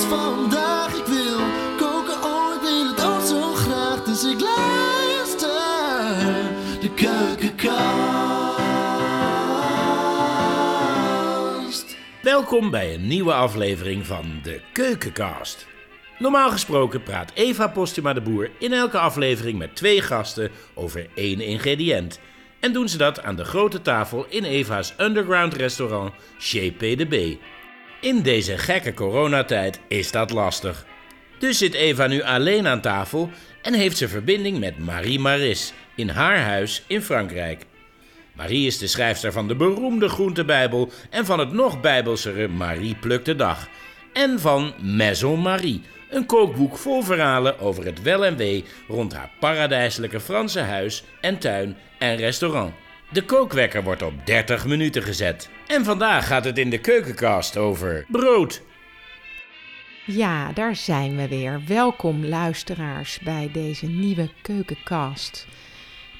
vandaag. Ik wil koken, oh ik wil het zo graag. Dus ik luister de keukenkast. Welkom bij een nieuwe aflevering van de Keukencast. Normaal gesproken praat Eva Postuma de Boer in elke aflevering met twee gasten over één ingrediënt. En doen ze dat aan de grote tafel in Eva's underground restaurant Chez PDB. In deze gekke coronatijd is dat lastig. Dus zit Eva nu alleen aan tafel en heeft ze verbinding met Marie Maris in haar huis in Frankrijk. Marie is de schrijfster van de beroemde Groentebijbel en van het nog bijbelsere Marie plukt de dag. En van Maison Marie, een kookboek vol verhalen over het wel en wee rond haar paradijselijke Franse huis en tuin en restaurant. De kookwekker wordt op 30 minuten gezet. En vandaag gaat het in de keukenkast over brood. Ja, daar zijn we weer. Welkom luisteraars bij deze nieuwe keukencast.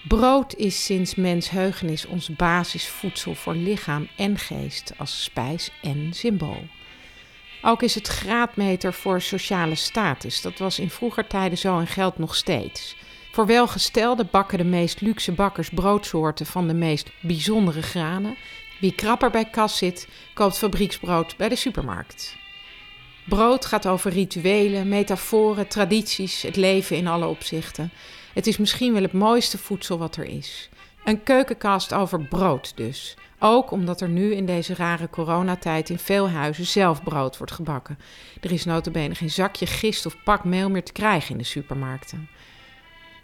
Brood is sinds mensheugenis ons basisvoedsel voor lichaam en geest als spijs en symbool. Ook is het graadmeter voor sociale status. Dat was in vroeger tijden zo en geldt nog steeds. Voor welgestelden bakken de meest luxe bakkers broodsoorten van de meest bijzondere granen. Wie krapper bij kas zit, koopt fabrieksbrood bij de supermarkt. Brood gaat over rituelen, metaforen, tradities, het leven in alle opzichten. Het is misschien wel het mooiste voedsel wat er is. Een keukenkast over brood dus. Ook omdat er nu in deze rare coronatijd in veel huizen zelf brood wordt gebakken. Er is notabene geen zakje gist of pak meel meer te krijgen in de supermarkten.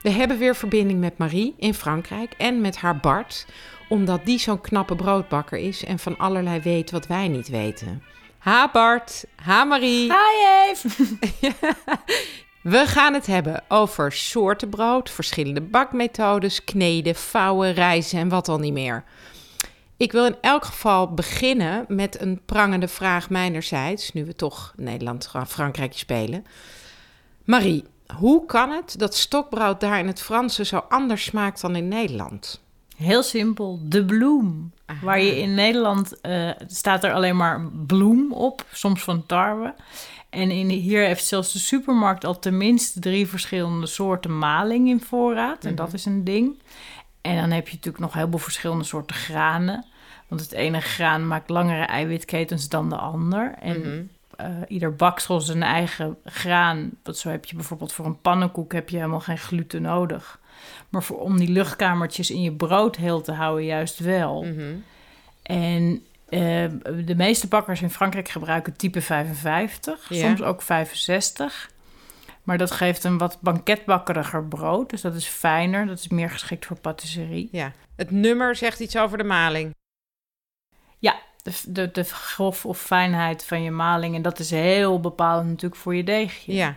We hebben weer verbinding met Marie in Frankrijk en met haar Bart, omdat die zo'n knappe broodbakker is en van allerlei weet wat wij niet weten. Ha Bart, ha Marie. Hi Eve! We gaan het hebben over soorten brood, verschillende bakmethodes, kneden, vouwen, rijzen en wat al niet meer. Ik wil in elk geval beginnen met een prangende vraag mijnerzijds, nu we toch Nederland-Frankrijk spelen. Marie, hoe kan het dat stokbrood daar in het Franse zo anders smaakt dan in Nederland? Heel simpel, de bloem. Aha. Waar je in Nederland eh, staat er alleen maar bloem op, soms van tarwe. En in, hier heeft zelfs de supermarkt al tenminste drie verschillende soorten maling in voorraad. En dat is een ding. En dan heb je natuurlijk nog heel veel verschillende soorten granen. Want het ene graan maakt langere eiwitketens dan de ander. En eh, ieder baksel zijn eigen graan. Want zo heb je bijvoorbeeld voor een pannenkoek heb je helemaal geen gluten nodig. Maar voor, om die luchtkamertjes in je brood heel te houden, juist wel. En eh, de meeste bakkers in Frankrijk gebruiken type 55, Ja. soms ook 65. Maar dat geeft een wat banketbakkeriger brood. Dus dat is fijner, dat is meer geschikt voor patisserie. Ja, het nummer zegt iets over de maling. De, de, de grof of fijnheid van je maling. En dat is heel bepalend natuurlijk voor je deegje. Ja.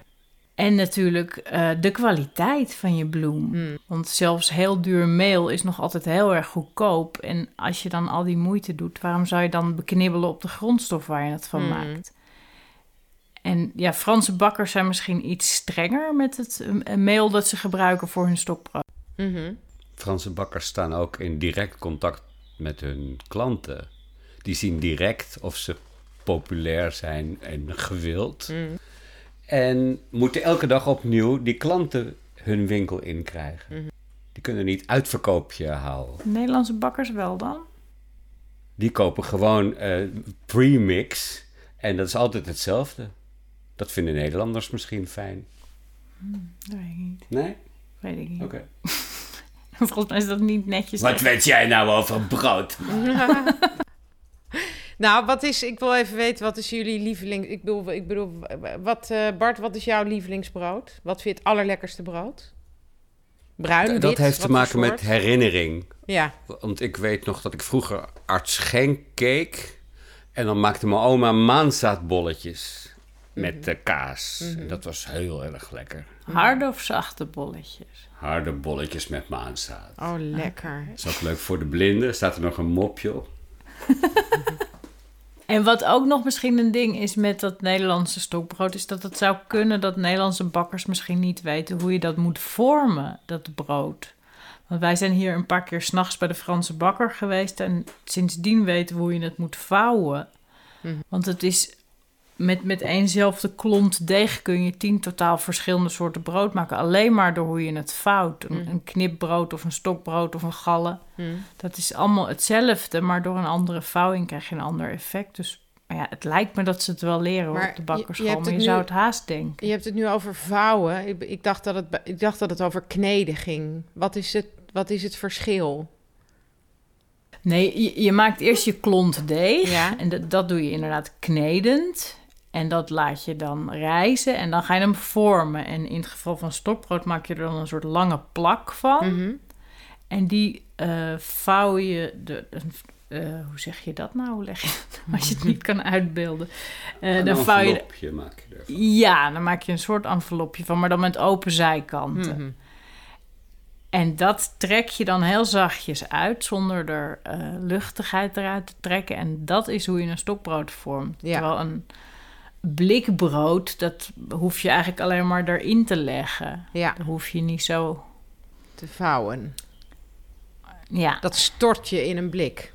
En natuurlijk eh, de kwaliteit van je bloem. Mm. Want zelfs heel duur meel is nog altijd heel erg goedkoop. En als je dan al die moeite doet, waarom zou je dan beknibbelen op de grondstof waar je het van Mm. maakt? En ja, Franse bakkers zijn misschien iets strenger met het eh, meel dat ze gebruiken voor hun stokbrood. Mhm. Franse bakkers staan ook in direct contact met hun klanten. Die zien direct of ze populair zijn en gewild. En moeten elke dag opnieuw die klanten hun winkel inkrijgen. Die kunnen niet uitverkoopje houden. Nederlandse bakkers wel dan? Die kopen gewoon eh premix. En dat is altijd hetzelfde. Dat vinden Nederlanders misschien fijn. Dat weet ik niet. Nee? Weet ik niet. Oké. Volgens mij is dat niet netjes. Wat weet jij nou over brood? Nou, wat is, ik wil even weten, wat is jullie lieveling... Ik bedoel, ik bedoel wat, eh, Bart, wat is jouw lievelingsbrood? Wat vind je het allerlekkerste brood? Bruin, Dat heeft te maken met herinnering. Ja, Want ik weet nog dat ik vroeger arts Genk keek. En dan maakte mijn oma maanzaadbolletjes met de kaas. En dat was heel erg lekker. Harde of zachte bolletjes? Harde bolletjes met maanzaad. oh lekker. Dat is ook leuk voor de blinden. Staat er nog een mopje op. En wat ook nog misschien een ding is met dat Nederlandse stokbrood, is dat het zou kunnen dat Nederlandse bakkers misschien niet weten hoe je dat moet vormen, dat brood. Want wij zijn hier een paar keer s'nachts bij de Franse bakker geweest en sindsdien weten we hoe je het moet vouwen. Want het is met, met éénzelfde klont deeg kun je tien totaal verschillende soorten brood maken. Alleen maar door hoe je het vouwt. Een, Mm. een knipbrood of een stokbrood of een galle. Hm. Dat is allemaal hetzelfde, maar door een andere vouwing krijg je een ander effect. Dus maar ja, het lijkt me dat ze het wel leren hoor, Maar op de je- je bakkerschool. hebt maar het je nu- zou het haast denken. Je hebt het nu over vouwen. Ik, ik, dacht dat het, ik dacht dat het over kneden ging. Wat is het, wat is het verschil? Nee, je, je maakt eerst je klont deeg. Ja. En dat, dat doe je inderdaad knedend. En dat laat je dan rijzen en dan ga je hem vormen. En in het geval van stokbrood maak je er dan een soort lange plak van. Mhm. En die eh, vouw je... De, eh, hoe zeg je dat nou? Hoe leg je het? Als je het niet kan uitbeelden. Eh, Een dan vouw je... envelopje maak je ervan. Ja, dan maak je een soort envelopje van, maar dan met open zijkanten. Mhm. En dat trek je dan heel zachtjes uit, zonder er luchtigheid eruit te trekken. En dat is hoe je een stokbrood vormt. Ja. Terwijl een blikbrood, dat hoef je eigenlijk alleen maar erin te leggen. Ja, Dan hoef je niet zo... te vouwen. Ja, Dat stort je in een blik.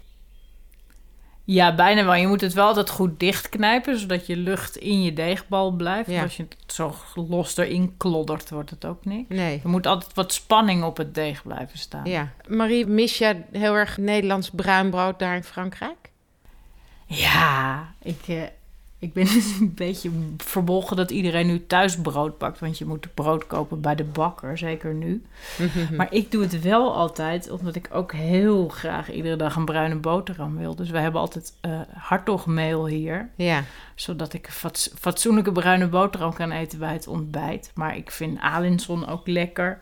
ja, bijna wel. Je moet het wel altijd goed dichtknijpen, zodat je lucht in je deegbal blijft. Ja. Als je het zo los erin kloddert, wordt het ook niks. Nee. Er moet altijd wat spanning op het deeg blijven staan. Ja. Marie, mis jij heel erg Nederlands bruinbrood daar in Frankrijk? Ja, ik, eh, ik ben een beetje verbolgen dat iedereen nu thuis brood bakt. Want je moet brood kopen bij de bakker, zeker nu. Maar ik doe het wel altijd, omdat ik ook heel graag iedere dag een bruine boterham wil. Dus we hebben altijd eh hartogmeel hier. Ja. Zodat ik fats- fatsoenlijke bruine boterham kan eten bij het ontbijt. Maar ik vind Alinson ook lekker.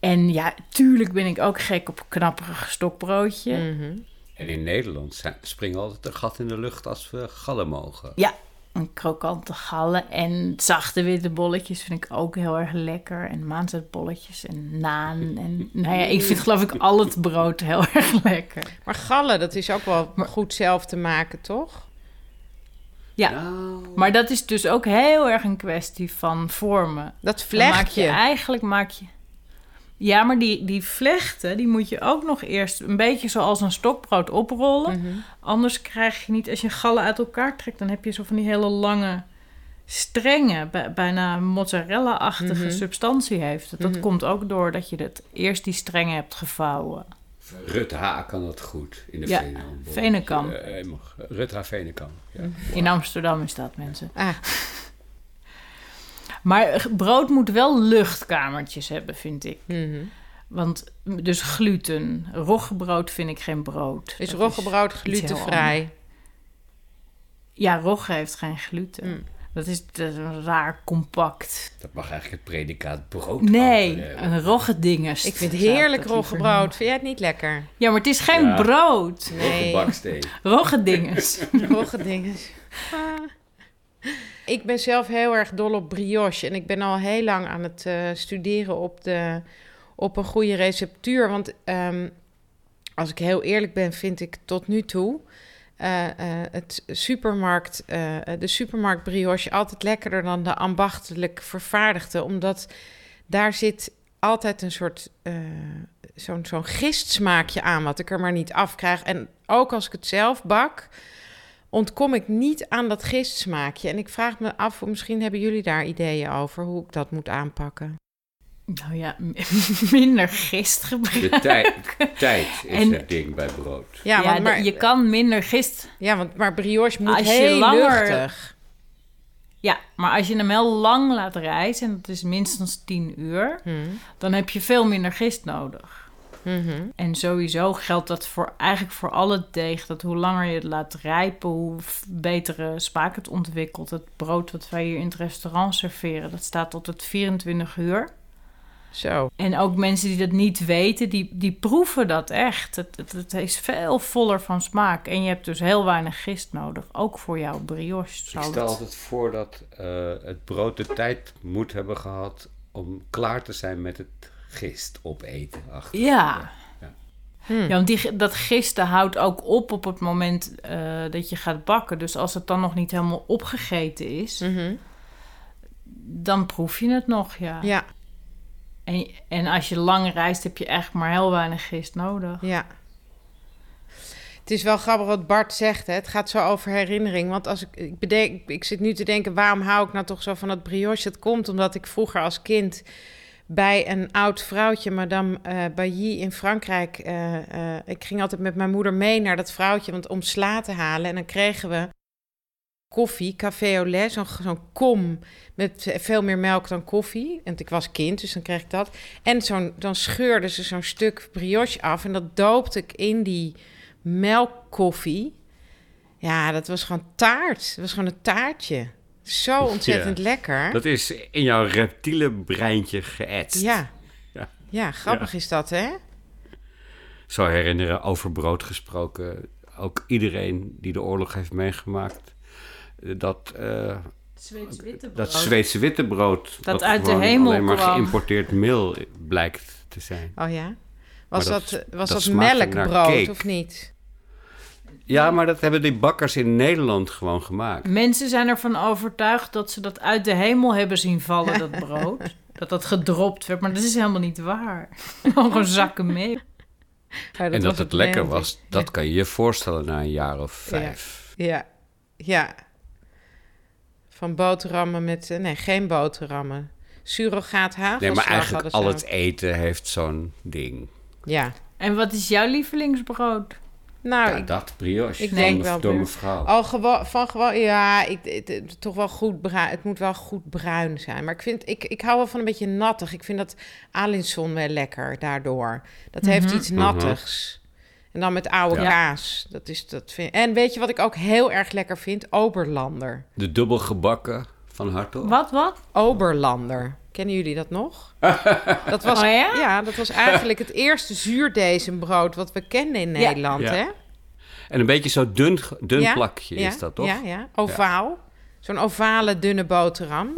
En ja, tuurlijk ben ik ook gek op knapperig stokbroodje. Mhm. En in Nederland zijn, springen altijd een gat in de lucht als we gallen mogen. Ja, een krokante gallen en zachte witte bolletjes vind ik ook heel erg lekker. En maanzetbolletjes en naan. En nou ja, ik vind geloof ik al het brood heel erg lekker. Maar gallen, dat is ook wel goed zelf te maken, toch? Ja, Nou, maar dat is dus ook heel erg een kwestie van vormen. Dat Dan maak vlecht je je. eigenlijk maak je. Ja, maar die, die vlechten, die moet je ook nog eerst een beetje zoals een stokbrood oprollen. Mhm. Anders krijg je niet, als je gallen uit elkaar trekt, dan heb je zo van die hele lange strengen, bij- bijna mozzarella-achtige Mhm. substantie heeft. Dat Mhm. komt ook door dat je het eerst die strengen hebt gevouwen. Rut H. kan dat goed in de Ja. Venenkamp. Eh, eh, mag- Rut H. Venenkamp. Ja. In Amsterdam is dat, mensen. Ah, Maar brood moet wel luchtkamertjes hebben, vind ik. mhm. Want dus gluten, roggebrood vind ik geen brood. Is Dat roggebrood glutenvrij? Ja, rogge heeft geen gluten. Mm. Dat is raar compact. Dat mag eigenlijk het predicaat brood Nee, hebben. een roggedinges. Ik vind heerlijk roggebrood. Vind jij het niet lekker? Ja, maar het is geen Ja. brood. Nee. Roggedinges. Roggedinges. Ik ben zelf heel erg dol op brioche. En ik ben al heel lang aan het eh, studeren op, de, op een goede receptuur. Want ehm, als ik heel eerlijk ben, vind ik tot nu toe... eh, eh, het supermarkt, de supermarkt brioche altijd lekkerder dan de ambachtelijk vervaardigde. Omdat daar zit altijd een soort zo'n zo'n gistsmaakje aan, wat ik er maar niet af krijg. En ook als ik het zelf bak, ontkom ik niet aan dat gistsmaakje. En ik vraag me af, misschien hebben jullie daar ideeën over hoe ik dat moet aanpakken. Nou ja, minder gist gebruiken. De tijd, tijd is En- het ding bij brood. Ja, Ja, want, maar, je kan minder gist. ja want maar brioche moet Als je heel langer- luchtig. Ja, maar als je hem heel lang laat rijzen, en dat is minstens 10 uur, Hm. dan heb je veel minder gist nodig. Mhm. En sowieso geldt dat voor eigenlijk voor al het deeg. Dat hoe langer je het laat rijpen, hoe betere smaak het ontwikkelt. Het brood wat wij hier in het restaurant serveren, dat staat tot het 24 uur. Zo. En ook mensen die dat niet weten, die, die proeven dat echt. Het, het, het is veel voller van smaak. En je hebt dus heel weinig gist nodig. Ook voor jouw brioche. Ik stel het- altijd voor dat eh, het brood de tijd moet hebben gehad om klaar te zijn met het gist opeten. Achter. Ja. Ja. Hm. Ja, want die, dat gisten houdt ook op op het moment eh, dat je gaat bakken. Dus als het dan nog niet helemaal opgegeten is, Mhm. dan proef je het nog, ja. Ja, En, en als je lang reist, heb je echt maar heel weinig gist nodig. ja. Het Het is wel grappig wat Bart zegt. Hè? Het gaat zo over herinnering. Want als ik, ik bedenk, ik zit nu te denken, waarom hou ik nou toch zo van dat brioche? Het komt omdat ik vroeger als kind bij een oud vrouwtje, Madame uh, Bailly in Frankrijk. eh, eh, ik ging altijd met mijn moeder mee naar dat vrouwtje want, om sla te halen. En dan kregen we koffie, café au lait, zo'n kom met veel meer melk dan koffie. En ik was kind, dus dan kreeg ik dat. En zo'n, dan scheurde ze zo'n stuk brioche af en dat doopte ik in die melkkoffie. Ja, dat was gewoon taart. Dat was gewoon een taartje. Zo ontzettend lekker. Dat is in jouw reptiele breintje geëtst. Ja. Ja. Ja, grappig is dat, hè? Zo herinneren, over brood gesproken. Ook iedereen die de oorlog heeft meegemaakt. Dat, eh, witte dat Zweedse wittebrood. Dat wat uit de hemel alleen maar kwam. geïmporteerd meel blijkt te zijn. Oh ja? Was Maar dat, dat- was dat dat, melkbrood of niet? Ja, maar dat hebben die bakkers in Nederland gewoon gemaakt. Mensen zijn ervan overtuigd dat ze dat uit de hemel hebben zien vallen, dat brood. dat dat gedropt werd, maar dat is helemaal niet waar. Gewoon zakken mee. Ja, en dat het lekker was, dat kan je je voorstellen na een jaar of vijf. Ja, ja. Van boterhammen met... eh, Nee, geen boterhammen. Surrogaat hagelslag Nee, maar eigenlijk al het eten heeft zo'n ding. Ja. En wat is jouw lievelingsbrood? Nou, Ja, ik, dat brioche. ik van denk wel Door mevrouw. al gewo- van gewoon... Ja, ik, het, het- toch wel goed bruin. Het moet wel goed bruin zijn. Maar ik, vind, ik, ik hou wel van een beetje nattig. Ik vind dat Alinson wel lekker daardoor. Dat heeft iets nattigs. En dan met oude Ja. kaas. Dat is, dat vind... En weet je wat ik ook heel erg lekker vind? Oberlander. De dubbel gebakken van Hartog. Wat, wat? Oberlander. Kennen jullie dat nog? Dat was, Oh ja? dat was eigenlijk het eerste zuurdesembrood wat we kenden in Ja. Nederland, Ja. hè? En een beetje zo dun, dun Ja, plakje ja, is dat, toch? Ja, ja. Ovaal. Zo'n ovale, dunne boterham.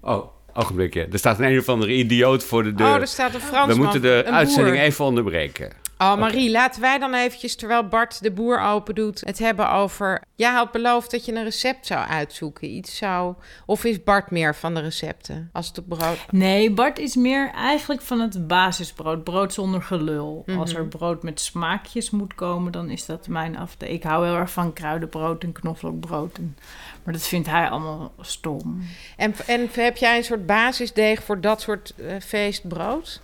Oh, ogenblikje. Er staat een een of andere idioot voor de deur. Oh, er staat een Fransman. We moeten de uitzending boer. even onderbreken. Oh, Marie, laten wij dan eventjes, terwijl Bart de boer open doet, het hebben over... Jij had beloofd dat je een recept zou uitzoeken. Iets zou... Of is Bart meer van de recepten? Als het op brood... Nee, Bart is meer eigenlijk van het basisbrood. Brood zonder gelul. Als er brood met smaakjes moet komen, dan is dat mijn afdeling. Ik hou heel erg van kruidenbrood en knoflookbrood. En, maar dat vindt hij allemaal stom. En, en heb jij een soort basisdeeg voor dat soort eh, feestbrood?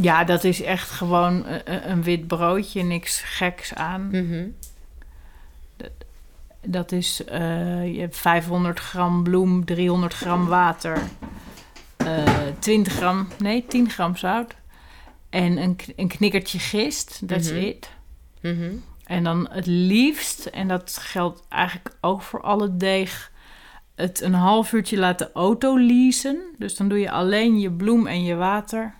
Ja, dat is echt gewoon een, een wit broodje, niks geks aan. Mhm. Dat is eh, je hebt 500 gram bloem, 300 gram water, eh 20 gram, nee, 10 gram zout en een, een knikkertje gist. That's Mhm. it. Mhm. En dan het liefst, en dat geldt eigenlijk ook voor alle deeg, het een half uurtje laten autoleasen. Dus dan doe je alleen je bloem en je water.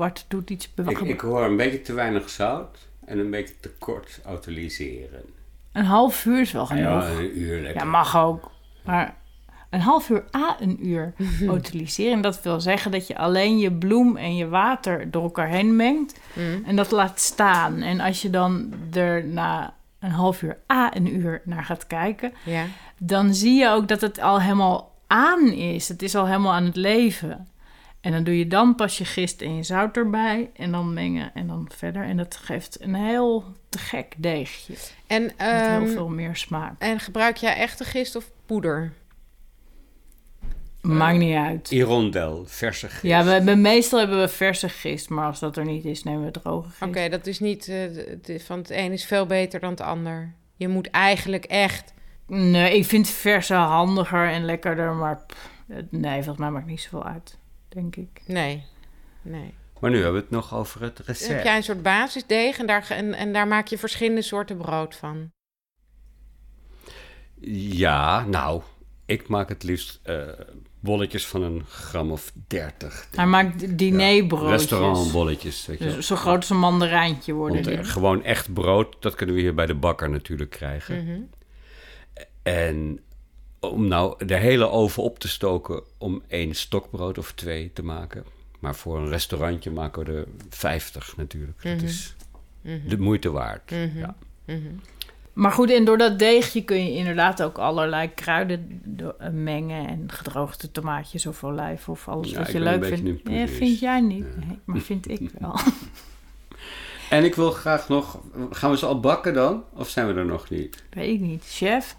Bart doet iets Ik, ik hoor een beetje te weinig zout en een beetje te kort autoliseren. Een half uur is wel genoeg. Ja, een uur lekker. Ja, mag ook. Maar een half uur à een uur utiliseren. Dat wil zeggen dat je alleen je bloem en je water door elkaar heen mengt. En dat laat staan. En als je dan er na een half uur à een uur naar gaat kijken... Ja. dan zie je ook dat het al helemaal aan is. Het is al helemaal aan het leven. En dan doe je dan pas je gist en je zout erbij. En dan mengen en dan verder. En dat geeft een heel te gek deegje. En, Met ehm, heel veel meer smaak. en gebruik jij echte gist of poeder? Maakt niet uit. Hirondel, verse gist. Ja, we meestal hebben we verse gist, maar als dat er niet is, nemen we droge gist. Oké, dat is niet... eh, de- de- van het een is veel beter dan het ander. Je moet eigenlijk echt... Nee, ik vind verse handiger en lekkerder, maar pff, nee, volgens mij maakt niet zoveel uit, denk ik. Nee, nee. Maar nu hebben we het nog over het Dan recept. heb jij een soort basisdeeg en daar, en, en daar maak je verschillende soorten brood van. Ja, nou, ik maak het liefst eh, bolletjes van een gram of dertig. Hij maakt dinerbroodjes. Restaurantbolletjes, weet je. Dus zo groot als een mandarijntje worden Want, die. eh, gewoon echt brood, dat kunnen we hier bij de bakker natuurlijk krijgen. Mhm. En om nou de hele oven op te stoken om één stokbrood of twee te maken. Maar voor een restaurantje maken we er 50 natuurlijk. Mhm. Dat is de moeite waard. Ja. Maar goed, en door dat deegje kun je inderdaad ook allerlei kruiden eh, mengen. En gedroogde tomaatjes of olijf of alles Ja, wat je leuk vindt. purist. vind jij niet, nee, maar vind ik wel. En ik wil graag nog... Gaan we ze al bakken dan? Of zijn we er nog niet? Weet ik niet. Chef?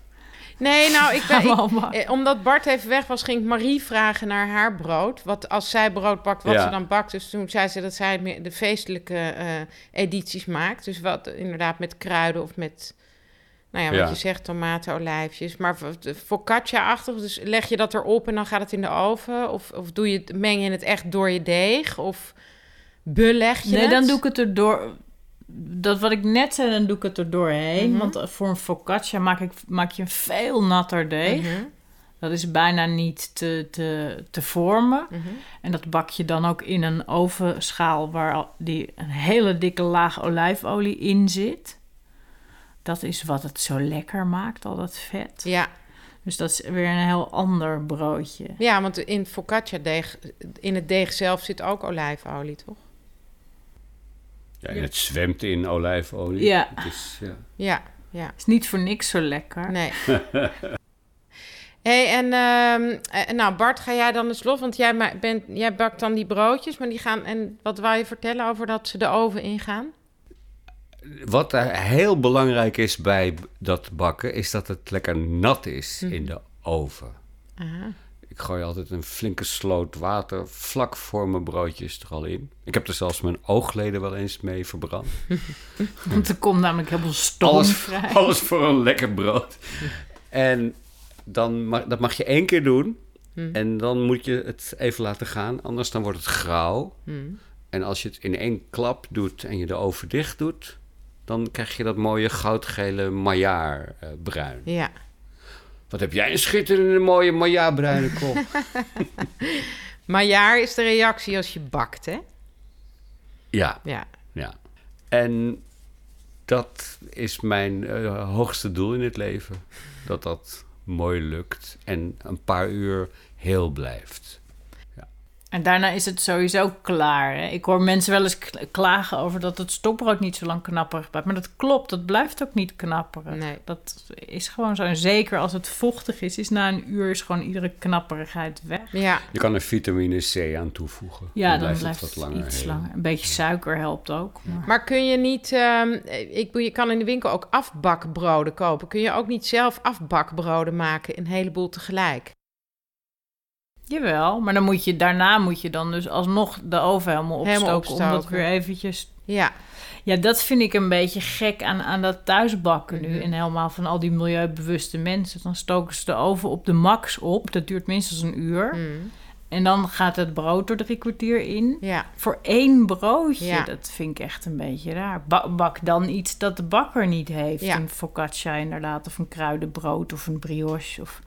Nee, nou, ik ben, ik- eh, omdat Bart even weg was, ging ik Marie vragen naar haar brood. Wat als zij brood bakt, wat Ja. ze dan bakt. Dus toen zei ze dat zij de feestelijke eh, edities maakt. Dus wat inderdaad met kruiden of met, nou ja, wat Ja. je zegt, tomaten, olijfjes. Maar focaccia-achtig, dus leg je dat erop en dan gaat het in de oven? Of, of doe je, het- meng je het echt door je deeg? Of beleg je Nee, het? dan doe ik het er door. Dat wat ik net zei, dan doe ik het er doorheen. Mhm. Want eh, voor een focaccia maak, ik, maak je een veel natter deeg. Mhm, Dat is bijna niet te, te, te vormen. mhm. En dat bak je dan ook in een ovenschaal waar die een hele dikke laag olijfolie in zit. Dat is wat het zo lekker maakt, al dat vet. Ja. Dus dat is weer een heel ander broodje. ja, want in focaccia-deeg, in het deeg zelf zit ook olijfolie, toch? Ja, en het zwemt in olijfolie. Ja. Het is, ja. Ja, ja. is niet voor niks zo lekker. Nee. hey, en ehm, eh, nou Bart, ga jij dan eens los? Want jij, ma- bent, jij bakt dan die broodjes, maar die gaan... En wat wou je vertellen over dat ze de oven ingaan? Wat er heel belangrijk is bij dat bakken, is dat het lekker nat is Mhm. in de oven. Aha. Ik gooi altijd een flinke sloot water vlak voor mijn broodjes er al in. Ik heb er zelfs mijn oogleden wel eens mee verbrand. Want er komt namelijk heel veel stoom Alles, vrij. alles voor een lekker brood. En dan mag, dat mag je één keer doen. Mhm. En dan moet je het even laten gaan, anders dan wordt het grauw. Hmm. En als je het in één klap doet en je de oven dicht doet, dan krijg je dat mooie goudgele maillard eh, bruin. Ja. Wat heb jij een schitterende mooie maillard bruine kop. Maar jaar is de reactie als je bakt, hè? ja, Ja. ja. En dat is mijn eh, hoogste doel in het leven. Dat dat mooi lukt en een paar uur heel blijft. En daarna is het sowieso klaar. Hè? Ik hoor mensen wel eens klagen over dat het stokbrood niet zo lang knapperig blijft. Maar dat klopt, dat blijft ook niet knapperig. Nee. Dat is gewoon zo. En zeker als het vochtig is, is na een uur is gewoon iedere knapperigheid weg. Ja. Je kan er vitamine C aan toevoegen. Ja, dan blijft blijft het wat langer. iets langer. Een beetje suiker helpt ook. Maar... Maar kun je niet... ehm, ik, bedoel, je kan in de winkel ook afbakbroden kopen. Kun je ook niet zelf afbakbroden maken, een heleboel tegelijk? Jawel, maar dan moet je, daarna moet je dan dus alsnog de oven helemaal opstoken. Helemaal Om dat opstoken. weer eventjes Ja. Ja, dat vind ik een beetje gek aan, aan dat thuisbakken nu. Mhm. En helemaal van al die milieubewuste mensen. Dan stoken ze de oven op de max op. Dat duurt minstens een uur. Mm. En dan gaat het brood er drie kwartier in. Ja. Voor één broodje, Ja. dat vind ik echt een beetje raar. Ba- bak dan iets dat de bakker niet heeft. Ja. Een focaccia inderdaad, of een kruidenbrood, of een brioche. Of...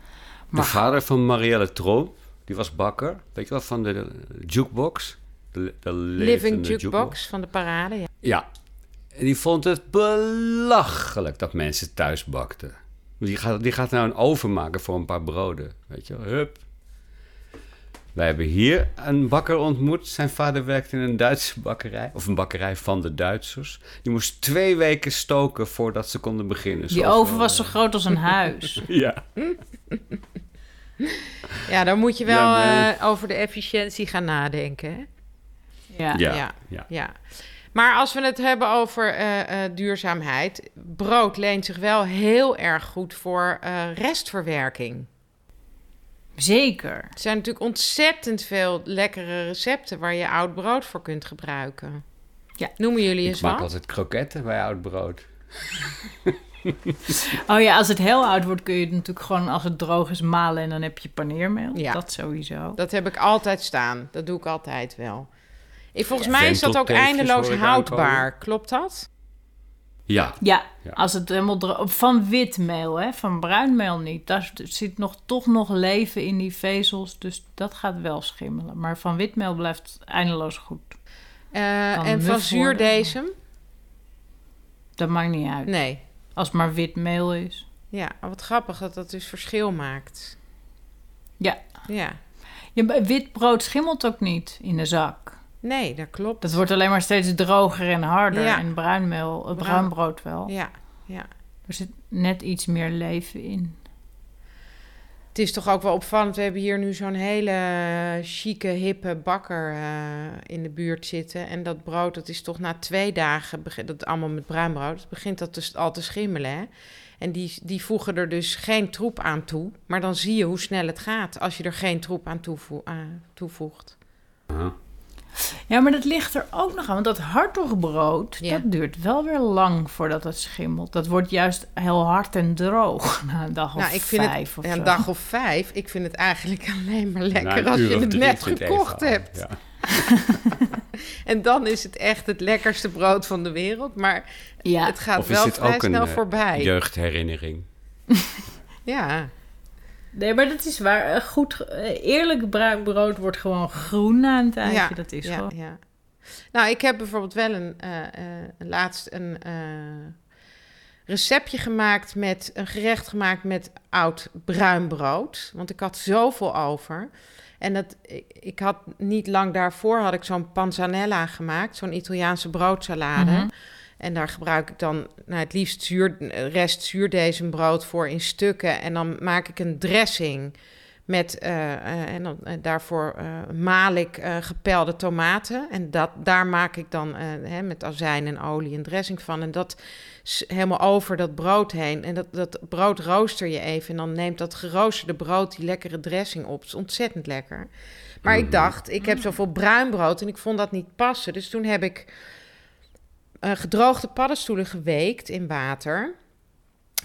De vader van Marielle Troop, die was bakker. Weet je wel, van de, jukebox. De, de Living levende jukebox van de parade. Ja. Ja. En die vond het belachelijk dat mensen thuis bakten. Die gaat, die gaat nou een oven maken voor een paar broden. Weet je wel, hup. Wij hebben hier een bakker ontmoet. Zijn vader werkte in een Duitse bakkerij. Of een bakkerij van de Duitsers. Die moest twee weken stoken voordat ze konden beginnen. Die oven was zo groot als een huis. Ja. ja, dan moet je wel Ja, maar- eh, over de efficiëntie gaan nadenken. Hè? Ja. Ja. Ja. ja. Ja. Maar als we het hebben over eh, eh, duurzaamheid, brood leent zich wel heel erg goed voor eh, restverwerking. Zeker. Er zijn natuurlijk ontzettend veel lekkere recepten waar je oud brood voor kunt gebruiken. Ja. Noemen jullie Ik eens maak wat? altijd kroketten bij oud brood. Oh ja, als het heel oud wordt kun je het natuurlijk gewoon als het droog is malen en dan heb je paneermeel. Ja. Dat sowieso. Dat heb ik altijd staan. Dat doe ik altijd wel. Ik, volgens mij is dat ook eindeloos houdbaar. aankomen. Klopt dat? Ja. Ja, Ja. als het helemaal droog... Van wit meel, hè? Van bruin meel niet. Daar zit nog, toch nog leven in die vezels, dus dat gaat wel schimmelen. Maar van wit meel blijft eindeloos goed. Eh, en van zuurdesem? Dat maakt niet uit. Nee. Als het maar wit meel is. Ja, wat grappig dat dat dus verschil maakt. Ja. Ja. ja maar wit brood schimmelt ook niet in de zak. Nee, dat klopt. Dat wordt alleen maar steeds droger en harder. Ja. En bruin, meel, eh, Bruin- bruin brood wel. Ja, ja. Er zit net iets meer leven in. Het is toch ook wel opvallend. We hebben hier nu zo'n hele chique, hippe bakker eh, in de buurt zitten. En dat brood, dat is toch na twee dagen, dat allemaal met bruin brood, het begint dat dus al te schimmelen. Hè? En die, die voegen er dus geen troep aan toe. Maar dan zie je hoe snel het gaat als je er geen troep aan toevo- toevoegt. Ja, maar dat ligt er ook nog aan. Want dat hartogbrood, Ja. dat duurt wel weer lang voordat het schimmelt. Dat wordt juist heel hard en droog na een dag of nou, ik vind vijf het of ja, een dag of vijf. Ik vind het eigenlijk alleen maar Na lekker als je het net het gekocht hebt. Ja. En dan is het echt het lekkerste brood van de wereld. Maar Ja, het gaat Of is wel dit vrij ook een snel eh, voorbij. jeugdherinnering? Ja. Nee, maar dat is waar. Eh, Goed, eh, eerlijk bruin brood wordt gewoon groen na een tijdje. ja, dat is ja, gewoon... ja. Nou, ik heb bijvoorbeeld wel een, eh, laatst een receptje gemaakt met een gerecht gemaakt met oud bruin brood. Want ik had zoveel over. En dat, ik, ik had niet lang daarvoor had ik zo'n panzanella gemaakt, zo'n Italiaanse broodsalade. Mhm. En daar gebruik ik dan nou, het liefst zuur, rest zuurdesembrood voor in stukken. En dan maak ik een dressing met, eh, eh, en dan, eh, daarvoor eh, maal ik eh, gepelde tomaten. En dat, daar maak ik dan eh, hè, met azijn en olie een dressing van. En dat helemaal over dat brood heen. En dat, dat brood rooster je even. En dan neemt dat geroosterde brood die lekkere dressing op. Het is ontzettend lekker. Maar ik dacht, ik heb zoveel bruin brood en ik vond dat niet passen. Dus toen heb ik eh, gedroogde paddenstoelen geweekt in water.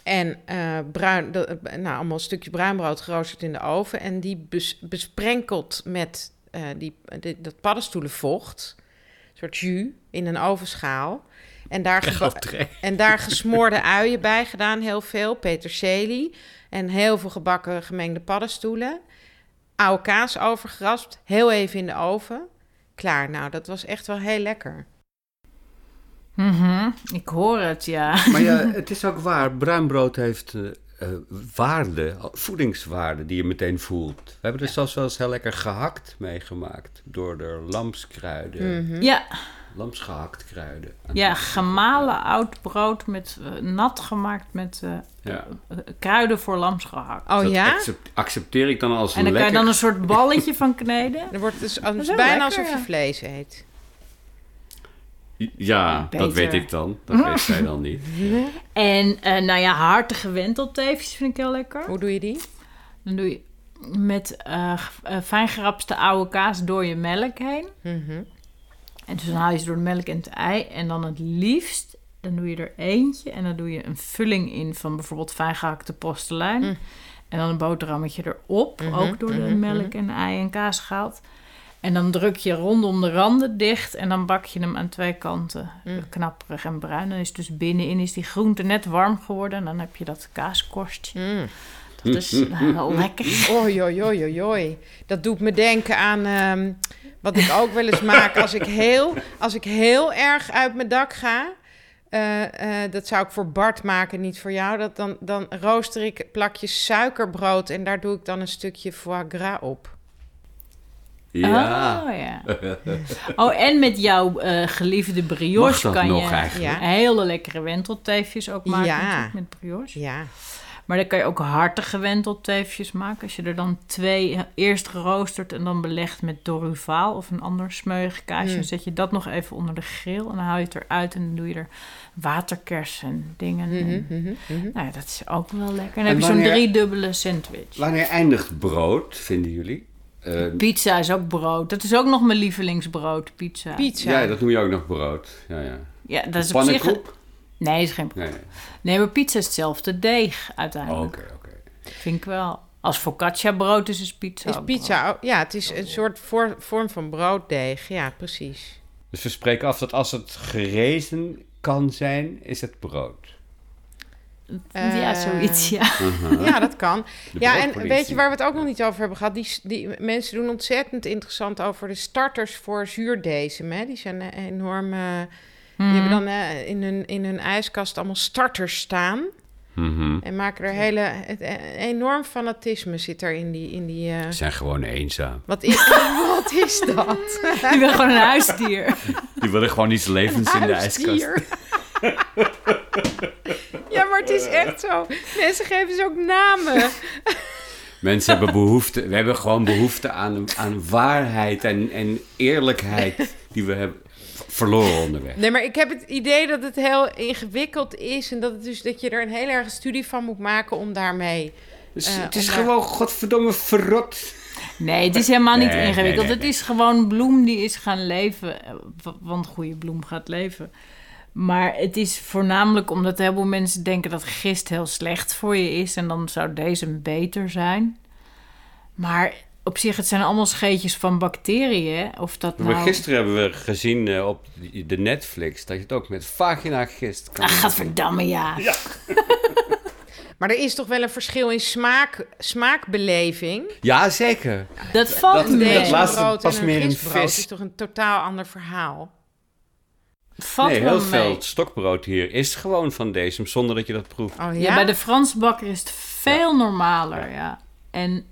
En eh, bruin, eh, nou, allemaal stukjes bruinbrood geroosterd in de oven. En die bes- besprenkeld met die, dat paddenstoelenvocht. Een soort jus in een ovenschaal. En daar, en daar gesmoorde uien bij gedaan, heel veel. Peterselie. En heel veel gebakken gemengde paddenstoelen. Oude kaas overgeraspt. Heel even in de oven. Klaar. Nou, dat was echt wel heel lekker. Mhm, Ik hoor het, ja. Maar ja, het is ook waar. Bruin brood heeft eh, eh, waarde, voedingswaarde die je meteen voelt. We hebben er zelfs wel eens heel lekker gehakt meegemaakt. Door de lamskruiden, Mhm. Ja, lamsgehakt kruiden. ja gemalen oud brood met eh, nat gemaakt met eh, Ja. kruiden voor lamsgehakt. Oh Dat ja? accep- accepteer ik dan als en dan kan lekker. je dan een soort balletje van kneden. Dan wordt het dus het bijna lekker, alsof je ja. vlees eet. Ja, dat weet ik dan. Dat weet zij dan niet. En eh, nou ja, hartige wentelteefjes vind ik heel lekker. Hoe doe je die? Dan doe je met eh g- eh, fijn gerapste oude kaas door je melk heen. Mhm. En dus dan haal je ze door de melk en het ei. En dan het liefst, dan doe je er eentje. En dan doe je een vulling in van bijvoorbeeld fijn gehakte postelijn. Mm. En dan een boterhammetje erop. Mhm, Ook door de mhm, melk en ei en kaas gehaald. En dan druk je rondom de randen dicht. En dan bak je hem aan twee kanten Mm. knapperig en bruin. Dan is dus binnenin is die groente net warm geworden. En dan heb je dat kaaskorstje. Mm. Dat is heel lekker. Oei, oei, oei, oei, oei. Dat doet me denken aan ehm, wat ik ook wel eens maak als ik heel, als ik heel erg uit mijn dak ga. Eh, eh, dat zou ik voor Bart maken, niet voor jou. Dat dan, dan rooster ik plakjes suikerbrood en daar doe ik dan een stukje foie gras op. Ja. Oh, ja. oh, en met jouw eh, geliefde Mag brioche dat kan nog je eigenlijk? Ja. hele lekkere wentelteefjes ook maken Ja. natuurlijk, met brioche. Ja. Maar dan kan je ook hartige wentelteefjes maken. Als je er dan twee eh, eerst geroosterd en dan belegd met doruvaal of een ander smeuig kaasje. Mm. Dan zet je dat nog even onder de grill en dan haal je het eruit en dan doe je er waterkers en dingen. In. mhm. Nou ja, dat is ook wel lekker. En dan En heb je zo'n driedubbele sandwich. Wanneer eindigt brood, vinden jullie? Eh, Pizza is ook brood. Dat is ook nog mijn lievelingsbrood, pizza. Pizza. ja, dat noem je ook nog brood. Ja, ja. Ja, dat is op zich... Pannenkoek? Nee, dat is geen... Nee, nee. Nee, maar pizza is hetzelfde deeg uiteindelijk. Oké, oké. Vind ik wel. Als focaccia brood is, is pizza Is ook pizza, ook- ja, het is een soort voor- vorm van brooddeeg. Ja, precies. Dus we spreken af dat als het gerezen kan zijn, is het brood. Ja, Eh, zoiets, ja. Ja, dat kan. De Ja, en weet je waar we het ook nog niet over hebben gehad? Die, die mensen doen ontzettend interessant over de starters voor zuurdesem. Hè? Die zijn eh, enorm. eh, Die Mhm. hebben dan in, hun, in hun ijskast allemaal starters staan. Mhm. En maken er hele. Het, enorm fanatisme zit er in die. In die eh, Ze zijn gewoon eenzaam. wat, is, wat is dat? Die wil gewoon een huisdier. Die willen gewoon iets levens in de ijskast. Maar het is echt zo. Mensen geven ze ook namen. Mensen hebben behoefte, we hebben gewoon behoefte aan, aan waarheid en, en eerlijkheid die we hebben verloren onderweg. Nee, maar ik heb het idee dat het heel ingewikkeld is en dat, het dus, dat je er een hele erge studie van moet maken om daarmee... Dus Eh, het is daar- gewoon godverdomme verrot. Nee, het is helemaal niet Nee, ingewikkeld. nee, nee, Het is gewoon bloem die is gaan leven. eh, Want goede bloem gaat leven. Maar het is voornamelijk omdat heel veel mensen denken dat gist heel slecht voor je is. En dan zou deze beter zijn. Maar op zich, het zijn allemaal scheetjes van bacteriën. Of dat Maar nou... gisteren hebben we gezien eh, op de Netflix dat je het ook met vagina gist kan Ach, gadverdamme, ja. Maar er is toch wel een verschil in smaak, smaakbeleving? Ja, zeker. Dat valt Dat- mee. dat laatste brood en meer een in vis. is toch een totaal ander verhaal? Nee, heel mee. veel stokbrood hier is gewoon van deze, zonder dat je dat proeft. Oh ja? Ja, bij de Franse bakker is het veel normaler, ja. En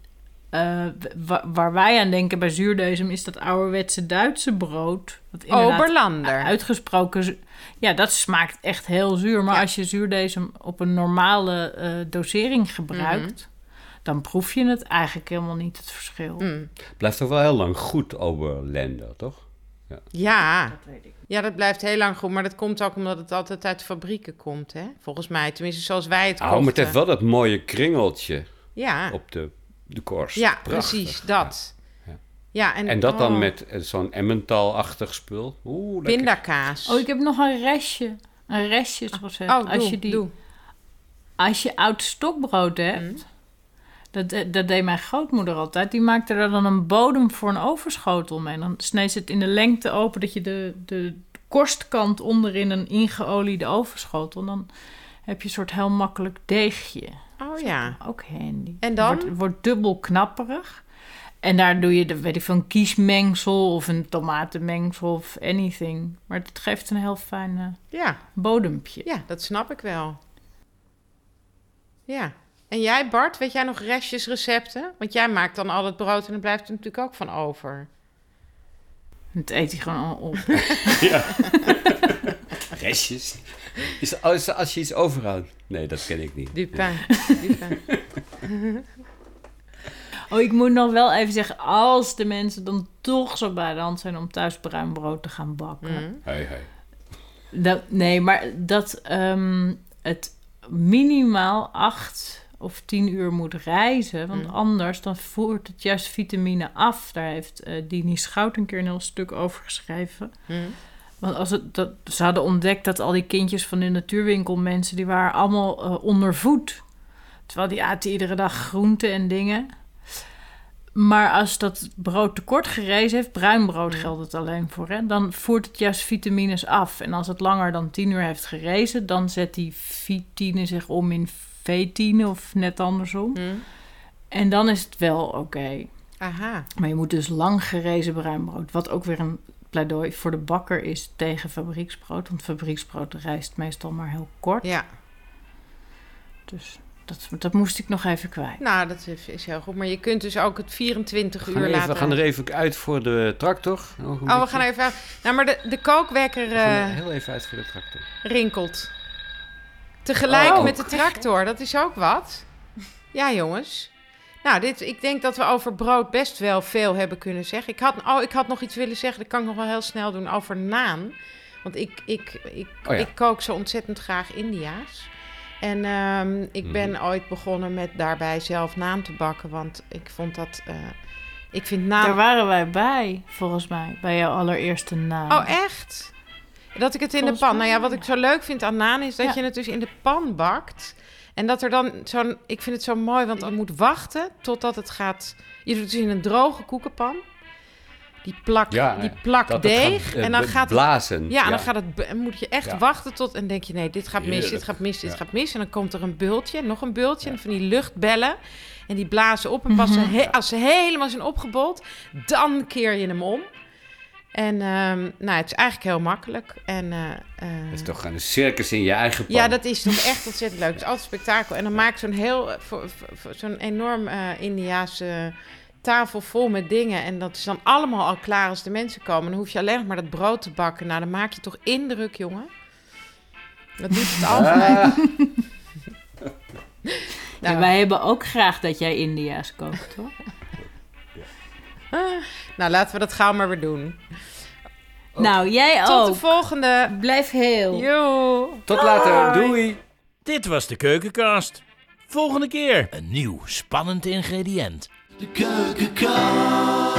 eh, wa- waar wij aan denken bij zuurdesem is dat ouderwetse Duitse brood. Dat inderdaad Oberlander. Uitgesproken, ja, dat smaakt echt heel zuur. Maar Ja. als je zuurdesem op een normale eh, dosering gebruikt, dan proef je het eigenlijk helemaal niet het verschil. Mm. Blijft toch wel heel lang goed Oberländer, toch? Ja. ja, dat blijft heel lang goed. Maar dat komt ook omdat het altijd uit fabrieken komt, hè? Volgens mij. Tenminste, zoals wij het Oh, maar het kochten. heeft wel dat mooie kringeltje Ja, op de, de korst. ja Prachtig. precies, dat. Ja. Ja, en, En dat dan oh, met eh, zo'n Emmental-achtig spul. Oeh, lekker. pindakaas. Oh, ik heb nog een restje. Een restjesrecept. Oh, als doe, je die doe. Als je oud stokbrood hebt, Mm. Dat, eh, dat deed mijn grootmoeder altijd. Die maakte er dan een bodem voor een overschotel mee. Dan sneed ze het in de lengte open, dat je de, de korstkant onderin een ingeoliede overschotel. En dan heb je een soort heel makkelijk deegje. Oh ja. Ook handy. En dan? Wordt, wordt dubbel knapperig. En daar doe je, de, weet ik veel, een kiesmengsel of een tomatenmengsel of anything. Maar het geeft een heel fijn Ja, bodempje. ja, dat snap ik wel. Ja. En jij, Bart, weet jij nog restjesrecepten? Want jij maakt dan al het brood en er blijft er natuurlijk ook van over. Het eet hij gewoon al op. Restjes. Is, als, als je iets overhoudt. Nee, dat ken ik niet. Dupin. Dupin. Oh, ik moet nog wel even zeggen, als de mensen dan toch zo bij de hand zijn om thuis bruin brood te gaan bakken. Mm. Hoi, hoi. Dat, nee, maar dat ehm, het minimaal acht of tien uur moet reizen. Want Mm. anders dan voert het juist vitamine af. Daar heeft eh Dini Schout een keer een heel stuk over geschreven. Mm. Want als het, dat, ze hadden ontdekt dat al die kindjes van de natuurwinkel mensen... die waren allemaal eh, ondervoed. Terwijl die aten iedere dag groenten en dingen. Maar als dat brood tekort gerezen heeft... bruin brood geldt het alleen voor... Hè, dan voert het juist vitamines af. En als het langer dan 10 uur heeft gerezen... dan zet die vitine zich om in vetine of net andersom. Mm. En dan is het wel oké. Aha. Maar je moet dus lang gerezen bruin brood. Wat ook weer een pleidooi voor de bakker is tegen fabrieksbrood. Want fabrieksbrood rijst meestal maar heel kort. Ja. Dus dat, dat moest ik nog even kwijt. Nou, dat is, is heel goed. Maar je kunt dus ook het 24 We uur even, laten... we gaan er even uit voor de tractor. Oh, we gaan even uit. Nou, maar de, de kookwekker We gaan eh, er heel even uit voor de tractor. rinkelt. Tegelijk Oh. met de tractor. Dat is ook wat. Ja, jongens. Nou, dit, ik denk dat we over brood best wel veel hebben kunnen zeggen. Ik had, oh, ik had nog iets willen zeggen. Dat kan ik nog wel heel snel doen over naan. Want ik, ik, ik, Oh ja. ik kook zo ontzettend graag India's. En ehm, ik Mhm. ben ooit begonnen met daarbij zelf naan te bakken. Want ik vond dat... eh, ik vind naan... Daar waren wij bij, volgens mij. Bij jouw allereerste naam. Oh, echt? Dat ik het in Volgens de pan. Nou ja, wat ik zo leuk vind aan naan is dat Ja. je het dus in de pan bakt. En dat er dan zo'n. Ik vind het zo mooi, want dan moet wachten totdat het gaat. Je doet het dus in een droge koekenpan. Die plak, Ja, die plak deeg. gaat, eh, en dan gaat het blazen. ja, en dan gaat het, en moet je echt Ja. wachten tot... En denk je, nee, dit gaat mis, dit gaat mis, dit Ja. gaat mis. En dan komt er een bultje, nog een bultje. Ja. En van die luchtbellen. En die blazen op. En pas ze he- als ze helemaal zijn opgebold, dan keer je hem om. En ehm, nou, het is eigenlijk heel makkelijk. En, eh, eh, Dat is toch een circus in je eigen pan. ja, dat is toch echt ontzettend leuk. Het is altijd spektakel. En dan maak ik zo'n heel, voor- voor- voor zo'n enorm eh Indiaanse tafel vol met dingen. En dat is dan allemaal al klaar als de mensen komen. Dan hoef je alleen nog maar dat brood te bakken. Nou, dan maak je toch indruk, jongen. Dat doet het altijd. Ah, Nou, wij hebben ook graag dat jij India's kookt, hoor. Nou, laten we dat gauw maar weer doen. Nou, jij Tot de ook. volgende. Blijf heel. Tot later, doei! Dit was de Keukenkast. Volgende keer een nieuw spannend ingrediënt. De keukenkast.